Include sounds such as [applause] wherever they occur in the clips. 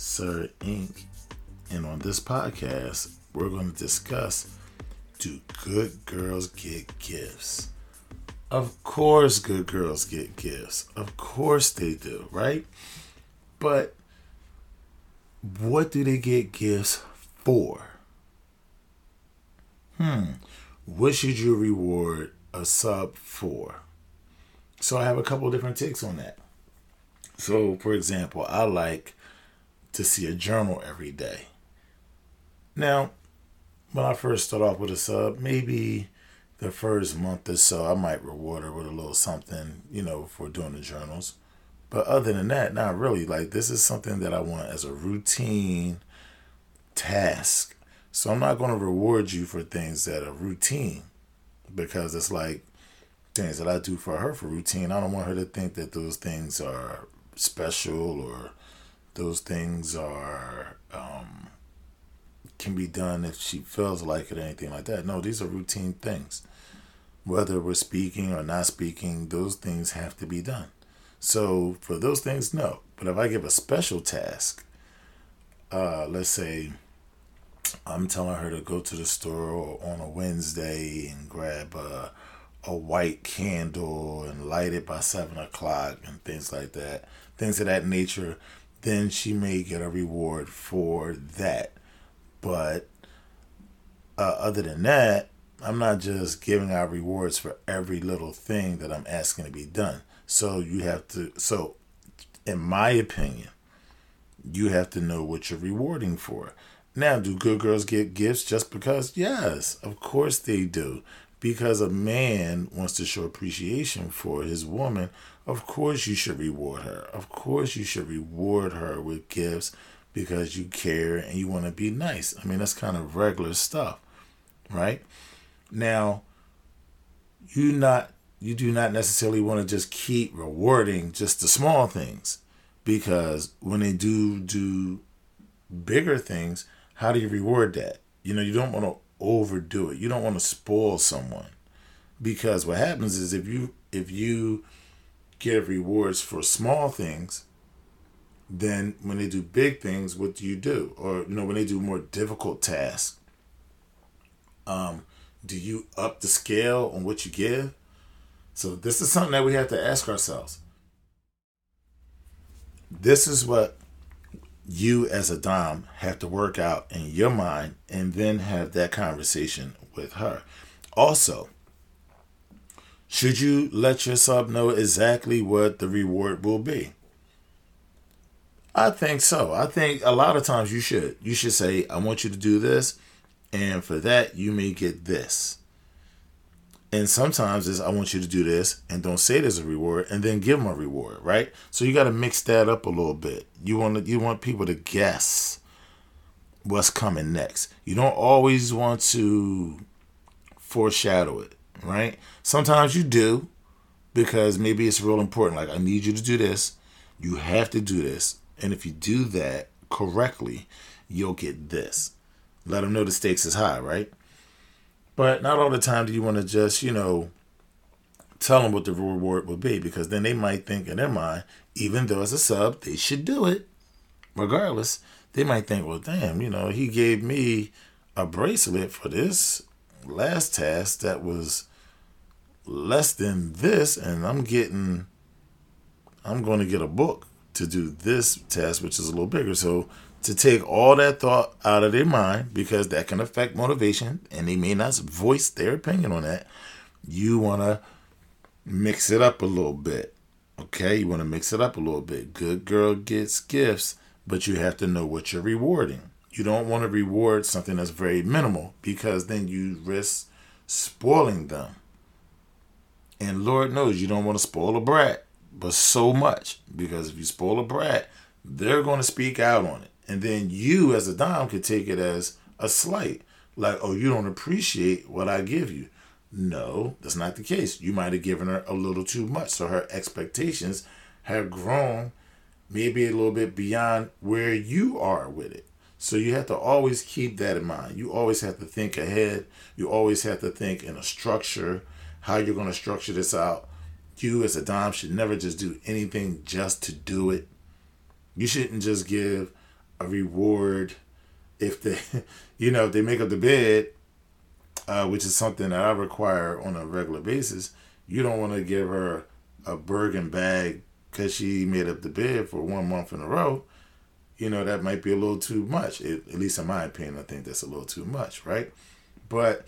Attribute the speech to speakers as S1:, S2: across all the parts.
S1: Sir inQ. And on this podcast, we're going to discuss do good girls get gifts? Of course, good girls get gifts. Of course, they do, right? But what do they get gifts for? Hmm. What should you reward a sub for? So I have a couple different takes on that. So, for example, I like to see a journal every day. Now, when I first start off with a sub, maybe the first month or so, I might reward her with a little something, you know, for doing the journals. But other than that, not really. Like, this is something that I want as a routine task. So I'm not going to reward you for things that are routine because it's like things that I do for her for routine. I don't want her to think that those things are special or those things are um, can be done if she feels like it or anything like that. No, these are routine things. Whether we're speaking or not speaking, those things have to be done. So for those things, no. But if I give a special task, uh, let's say I'm telling her to go to the store on a Wednesday and grab a, a white candle and light it by seven o'clock and things like that, things of that nature, then she may get a reward for that. But uh, other than that, I'm not just giving out rewards for every little thing that I'm asking to be done. So you have to, so in my opinion, you have to know what you're rewarding for. Now, do good girls get gifts just because? Yes, of course they do. Because a man wants to show appreciation for his woman, of course you should reward her. Of course you should reward her with gifts because you care and you want to be nice. I mean, that's kind of regular stuff, right? Now, you not you do not necessarily want to just keep rewarding just the small things because when they do do bigger things how do you reward that you know you don't want to overdo it you don't want to spoil someone because what happens is if you if you give rewards for small things then when they do big things what do you do or you know when they do more difficult tasks um do you up the scale on what you give so this is something that we have to ask ourselves. This is what you as a dom have to work out in your mind and then have that conversation with her. Also, should you let your sub know exactly what the reward will be? I think so. I think a lot of times you should. You should say, I want you to do this, and for that, you may get this. And sometimes is I want you to do this and don't say there's a reward and then give them a reward, right? So you got to mix that up a little bit. You want to, you want people to guess what's coming next. You don't always want to foreshadow it, right? Sometimes you do because maybe it's real important. Like I need you to do this. You have to do this. And if you do that correctly, you'll get this. Let them know the stakes is high, right? But not all the time do you want to just, you know, tell them what the reward will be because then they might think in their mind, even though as a sub, they should do it. Regardless, they might think, well, damn, you know, he gave me a bracelet for this last task that was less than this, and I'm getting, I'm going to get a book to do this test which is a little bigger. So to take all that thought out of their mind because that can affect motivation and they may not voice their opinion on that. You want to mix it up a little bit. Okay, you want to mix it up a little bit. Good girl gets gifts, but you have to know what you're rewarding. You don't want to reward something that's very minimal because then you risk spoiling them. And Lord knows you don't want to spoil a brat, but so much because if you spoil a brat, they're going to speak out on it And then you as a dom could take it as a slight. Like, oh, you don't appreciate what I give you. No, that's not the case. You might have given her a little too much. So her expectations have grown maybe a little bit beyond where you are with it. So you have to always keep that in mind. You always have to think ahead. You always have to think in a structure, how you're going to structure this out. You as a dom should never just do anything just to do it. You shouldn't just give a reward if they, [laughs] you know, if they make up the bed, uh, which is something that I require on a regular basis. You don't want to give her a Birkin bag because she made up the bed for one month in a row, you know, that might be a little too much. It, at least in my opinion, I think that's a little too much, right? But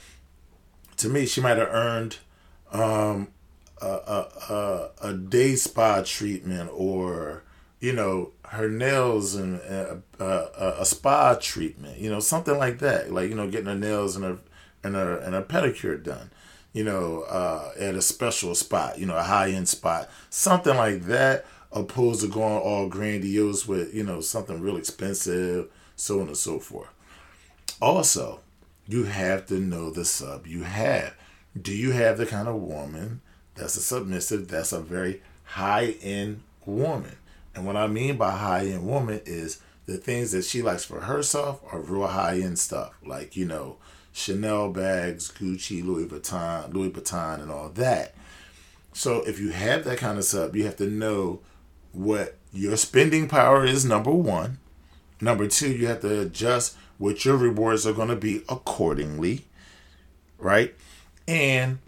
S1: to me, she might have earned um, a, a, a, a, day spa treatment or, you know, her nails and a, a, a, spa treatment, you know, something like that. Like, you know, getting her nails and her, and her, and her pedicure done you know, uh, at a special spot, you know, a high end spot, something like that, opposed to going all grandiose with, you know, something real expensive, so on and so forth. Also, you have to know the sub you have. Do you have the kind of woman that's a submissive, that's a very high end woman? And what I mean by high end woman is the things that she likes for herself are real high end stuff, like, you know, Chanel bags, Gucci, Louis Vuitton, Louis Vuitton, and all that. So if you have that kind of sub, you have to know what your spending power is. Number one. Number two, you have to adjust what your rewards are going to be accordingly, right? And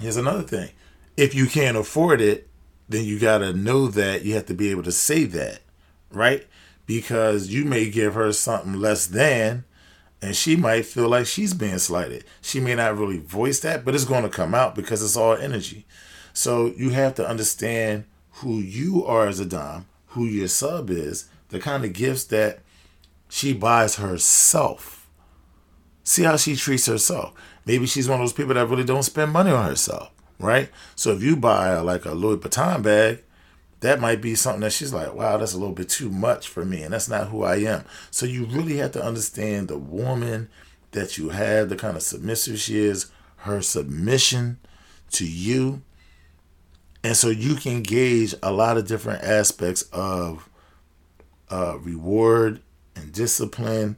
S1: here's another thing: if you can't afford it, then you got to know that you have to be able to say that, right? Because you may give her something less than and she might feel like she's being slighted. She may not really voice that, but it's going to come out because it's all energy. So you have to understand who you are as a dom, who your sub is, the kind of gifts that she buys herself. See how she treats herself. Maybe she's one of those people that really don't spend money on herself, right? So if you buy like a Louis Vuitton bag, that might be something that she's like, wow, that's a little bit too much for me, and that's not who I am. So you really have to understand the woman that you have, the kind of submissive she is, her submission to you. And so you can gauge a lot of different aspects of uh, reward and discipline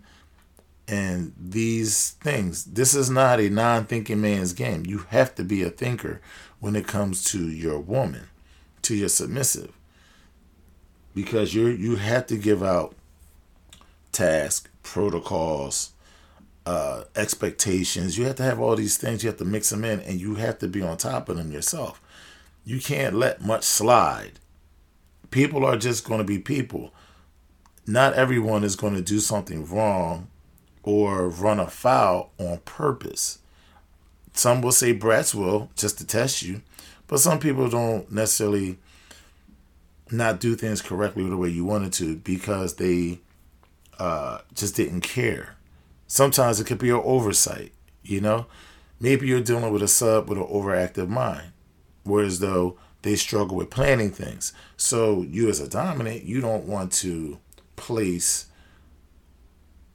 S1: and these things. This is not a non thinking man's game. You have to be a thinker when it comes to your woman to your submissive because you you have to give out tasks, protocols, uh, expectations. You have to have all these things. You have to mix them in, and you have to be on top of them yourself. You can't let much slide. People are just going to be people. Not everyone is going to do something wrong or run a foul on purpose. Some will say brats will just to test you, but some people don't necessarily not do things correctly the way you wanted to because they uh, just didn't care. Sometimes it could be an oversight, you know? Maybe you're dealing with a sub with an overactive mind, whereas though they struggle with planning things. So you as a dominant, you don't want to place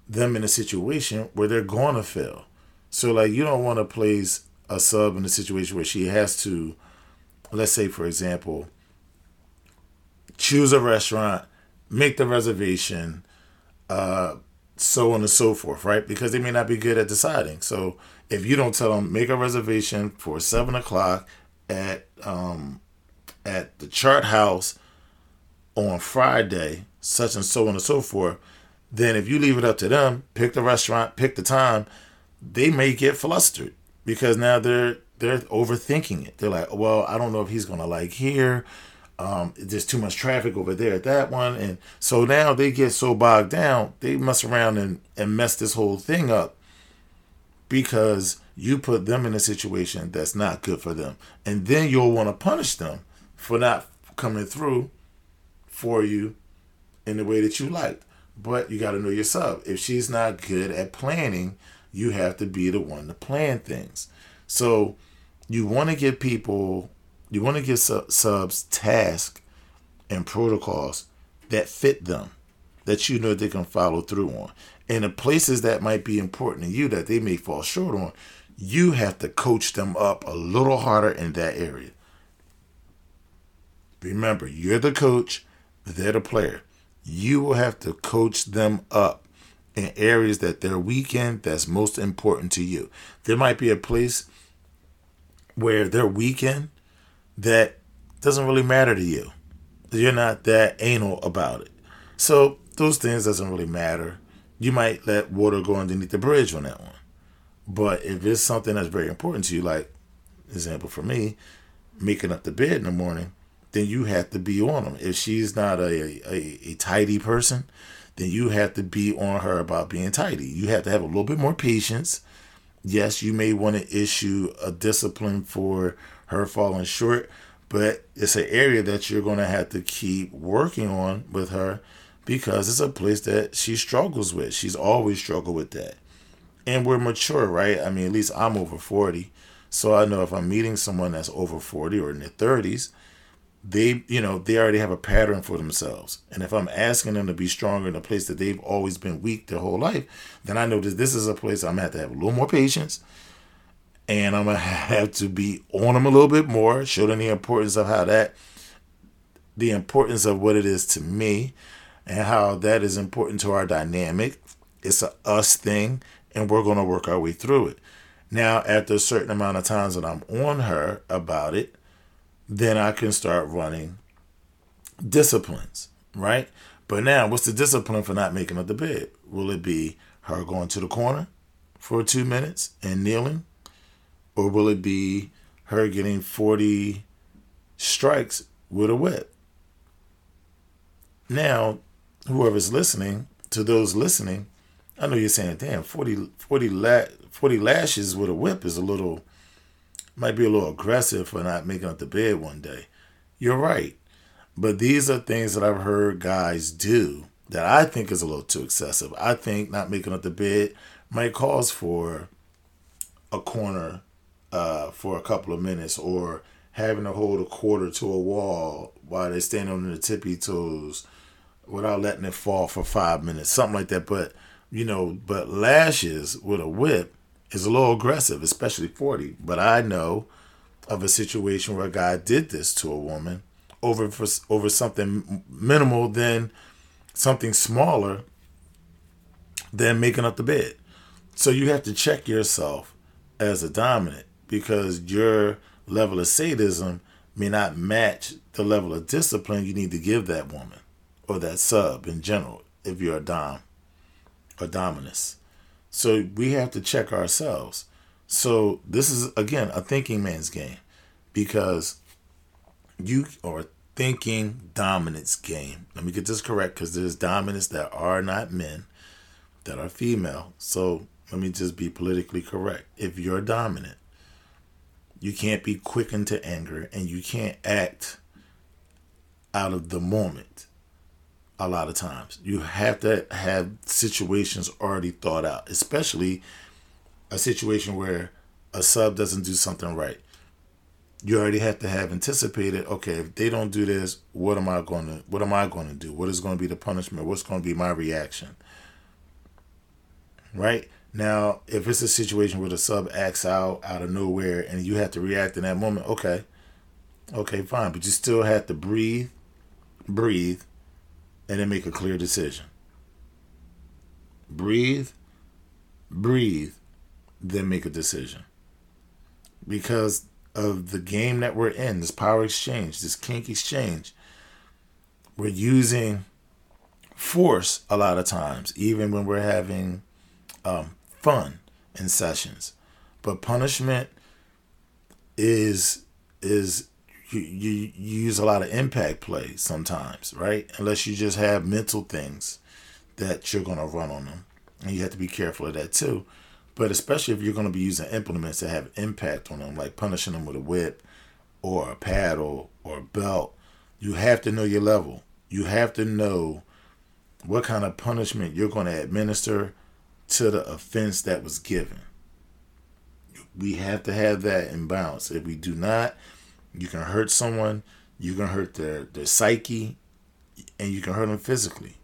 S1: them in a situation where they're going to fail. So like you don't want to place a sub in a situation where she has to, let's say for example, choose a restaurant, make the reservation, uh, so on and so forth, right? Because they may not be good at deciding. So if you don't tell them make a reservation for seven o'clock at um, at the Chart House on Friday, such and so on and so forth, then if you leave it up to them, pick the restaurant, pick the time, they may get flustered because now they're they're overthinking it. They're like, well, I don't know if he's gonna like here um, there's too much traffic over there at that one. And so now they get so bogged down, they mess around and, and mess this whole thing up because you put them in a situation that's not good for them. And then you'll want to punish them for not coming through for you in the way that you liked. But you got to know yourself. If she's not good at planning, you have to be the one to plan things. So you want to give people you want to give subs tasks and protocols that fit them, that you know they can follow through on. And the places that might be important to you that they may fall short on, you have to coach them up a little harder in that area. Remember, you're the coach, they're the player. You will have to coach them up in areas that they're weak in that's most important to you. There might be a place where they're weak in that doesn't really matter to you. You're not that anal about it. So those things doesn't really matter. You might let water go underneath the bridge on that one. But if it's something that's very important to you, like example for me, making up the bed in the morning, then you have to be on them. If she's not a, a, a tidy person, then you have to be on her about being tidy. You have to have a little bit more patience. Yes, you may want to issue a discipline for her falling short, but it's an area that you're going to have to keep working on with her because it's a place that she struggles with. She's always struggled with that. And we're mature, right? I mean, at least I'm over 40. So I know if I'm meeting someone that's over 40 or in their 30s, they you know they already have a pattern for themselves. And if i'm asking them to be stronger in a place that they've always been weak their whole life then i know that this is a place i'm gonna have to have a little more patience. And i'm gonna [laughs] have to be on them a little bit more show them the importance of how that the importance of what it is to me and how that is important to our dynamic. It's a us thing and we're gonna work our way through it. Now after a certain amount of times that i'm on her about it then I can start running disciplines, right? But now, what's the discipline for not making up the bed? Will it be her going to the corner for two minutes and kneeling? Or will it be her getting 40 strikes with a whip? Now, whoever's listening, to those listening, I know you're saying, damn, 40, 40, la- 40 lashes with a whip is a little might be a little aggressive for not making up the bed one day. You're right. But these are things that I've heard guys do that I think is a little too excessive. I think not making up the bed might cause for a corner uh, for a couple of minutes or having to hold a quarter to a wall while they're standing on their tippy toes without letting it fall for five minutes, something like that. But, you know, but lashes with a whip is a little aggressive, especially 40. But I know of a situation where a guy did this to a woman over for, over something minimal than something smaller than making up the bed. So you have to check yourself as a dominant because your level of sadism may not match the level of discipline you need to give that woman or that sub in general if you're a dom or dominus. So we have to check ourselves. So this is again a thinking man's game because you are thinking dominance game. Let me get this correct because there's dominants that are not men, that are female. So let me just be politically correct. If you're dominant, you can't be quickened to anger and you can't act out of the moment a lot of times. You have to have situations already thought out, especially a situation where a sub doesn't do something right. You already have to have anticipated, okay, if they don't do this, what am I going to what am I going to do? What is going to be the punishment? What's going to be my reaction? Right? Now, if it's a situation where the sub acts out out of nowhere and you have to react in that moment, okay. Okay, fine, but you still have to breathe, breathe, and then make a clear decision. Breathe, breathe, then make a decision. Because of the game that we're in, this power exchange, this kink exchange, we're using force a lot of times, even when we're having um, fun in sessions. But punishment is is you, you, use a lot of impact play sometimes, right? Unless you just have mental things that you're going to run on them. And you have to be careful of that too. But especially if you're going to be using implements that have impact on them, like punishing them with a whip or a paddle or a belt, you have to know your level. You have to know what kind of punishment you're going to administer to the offense that was given. We have to have that in balance. If we do not, you can hurt someone, you can hurt their, their psyche, and you can hurt them physically.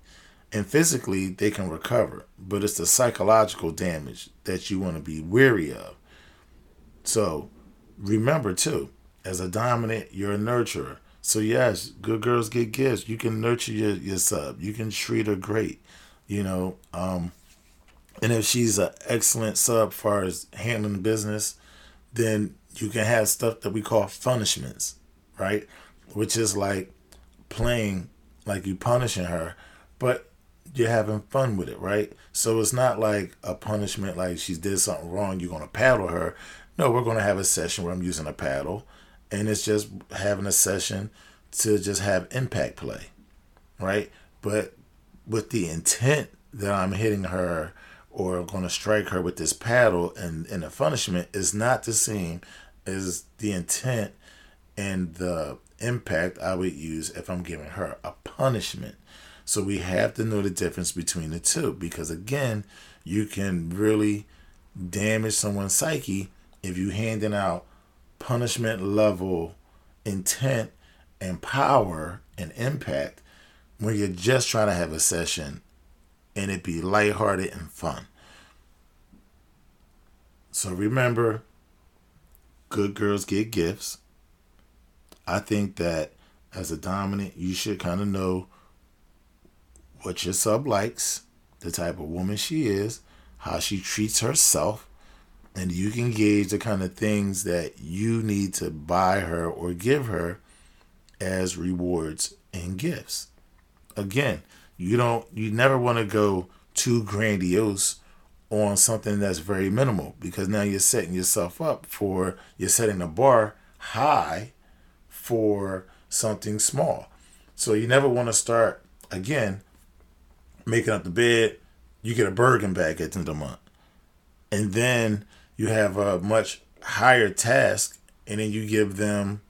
S1: and physically they can recover, but it's the psychological damage that you want to be weary of. So remember too, as a dominant, you're a nurturer. So yes, good girls get gifts. You can nurture your, your sub. You can treat her great. You know, um, and if she's an excellent sub far as handling the business, then you can have stuff that we call punishments, right? Which is like playing like you punishing her, but you're having fun with it, right? So it's not like a punishment like she did something wrong, you're gonna paddle her. No, we're gonna have a session where I'm using a paddle and it's just having a session to just have impact play, right? But with the intent that I'm hitting her or going to strike her with this paddle and, and the punishment is not the same as the intent and the impact I would use if I'm giving her a punishment. So we have to know the difference between the two because again, you can really damage someone's psyche if you handing out punishment level intent and power and impact when you're just trying to have a session and it be lighthearted and fun. So remember, good girls get gifts. I think that as a dominant, you should kind of know what your sub likes, the type of woman she is, how she treats herself, and you can gauge the kind of things that you need to buy her or give her as rewards and gifts. Again, you don't you never want to go too grandiose on something that's very minimal because now you're setting yourself up for you're setting the bar high for something small. So you never want to start again making up the bed, you get a Birkin bag at the end of the month. And then you have a much higher task and then you give them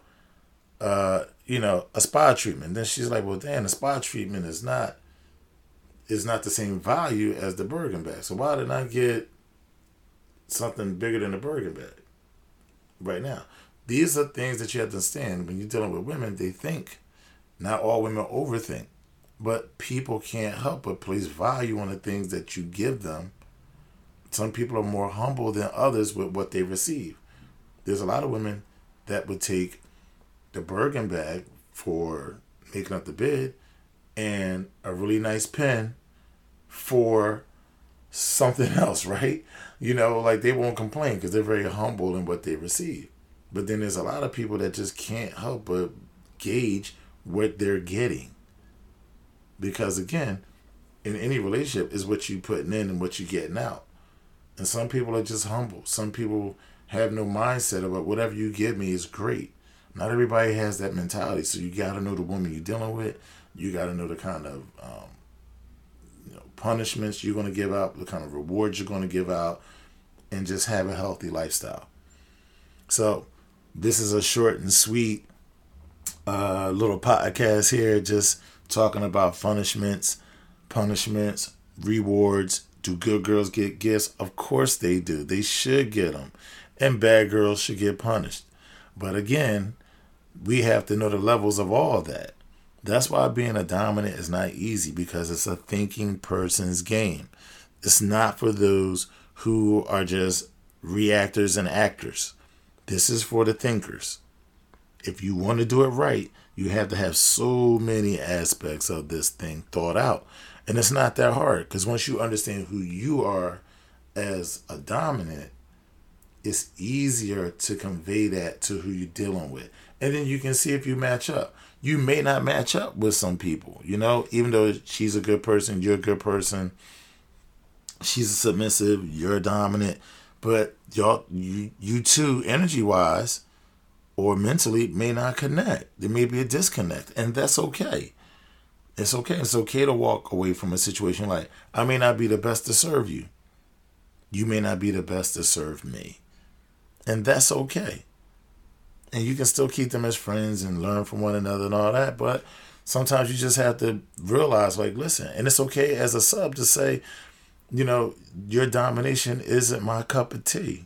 S1: uh you know a spa treatment then she's like well damn the spa treatment is not is not the same value as the Birkin bag. So why did i get something bigger than the Birkin bag right now? These are things that you have to understand. When you're dealing with women they think. Not all women overthink. But people can't help but place value on the things that you give them. Some people are more humble than others with what they receive. There's a lot of women that would take the Birkin bag for making up the bid and a really nice pen for something [laughs] else, right? You know, like they won't complain because they're very humble in what they receive. But then there's a lot of people that just can't help but gauge what they're getting. Because again, in any relationship is what you putting in and what you getting out. And some people are just humble. Some people have no mindset about whatever you give me is great. Not everybody has that mentality. So you got to know the woman you're dealing with. You got to know the kind of um, you know, punishments you're going to give out, the kind of rewards you're going to give out, and just have a healthy lifestyle. So this is a short and sweet uh, little podcast here, just talking about punishments, punishments, rewards, do good girls get gifts? Of course they do. They should get them. And bad girls should get punished. But again, we have to know the levels of all that. That's why being a dominant is not easy because it's a thinking person's game. It's not for those who are just reactors and actors. This is for the thinkers. If you want to do it right, you have to have so many aspects of this thing thought out. And it's not that hard because once you understand who you are as a dominant, it's easier to convey that to who you're dealing with. And then you can see if you match up. You may not match up with some people, you know, even though she's a good person, you're a good person, she's a submissive, you're dominant, but y'all you you two energy wise or mentally may not connect. There may be a disconnect, and that's okay. It's okay. It's okay to walk away from a situation like, I may not be the best to serve you. You may not be the best to serve me. And that's okay. And you can still keep them as friends and learn from one another and all that. But sometimes you just have to realize, like, listen, and it's okay as a sub to say, you know, your domination isn't my cup of tea.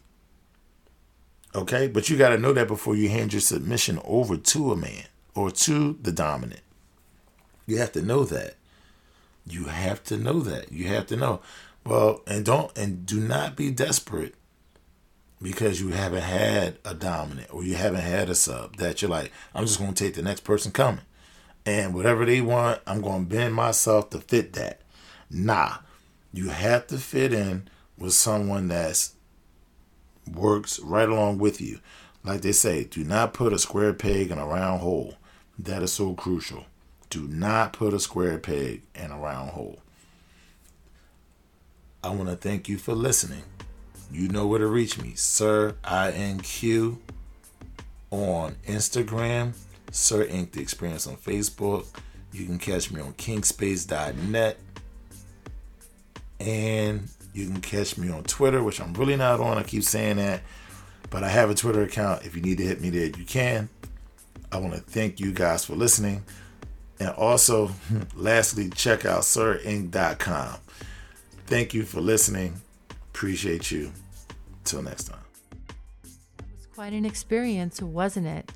S1: Okay? But you got to know that before you hand your submission over to a man or to the dominant. You have to know that. You have to know that. You have to know. Well, and don't and do not be desperate because you haven't had a dominant or you haven't had a sub that you're like, I'm just gonna take the next person coming. And whatever they want, I'm gonna bend myself to fit that. Nah. You have to fit in with someone that's works right along with you. Like they say, do not put a square peg in a round hole. That is so crucial. Do not put a square peg in a round hole. I want to thank you for listening. You know where to reach me, Sir INQ on Instagram, Sir inQ the Experience on Facebook. You can catch me on kingspace.net. And you can catch me on Twitter, which I'm really not on. I keep saying that. But I have a Twitter account. If you need to hit me there, you can. I want to thank you guys for listening. And also, [laughs] lastly, check out sirink.com. Thank you for listening. Appreciate you. Till next time.
S2: It was quite an experience, wasn't it?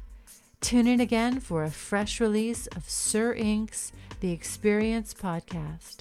S2: Tune in again for a fresh release of Sir inQ's The Experience podcast.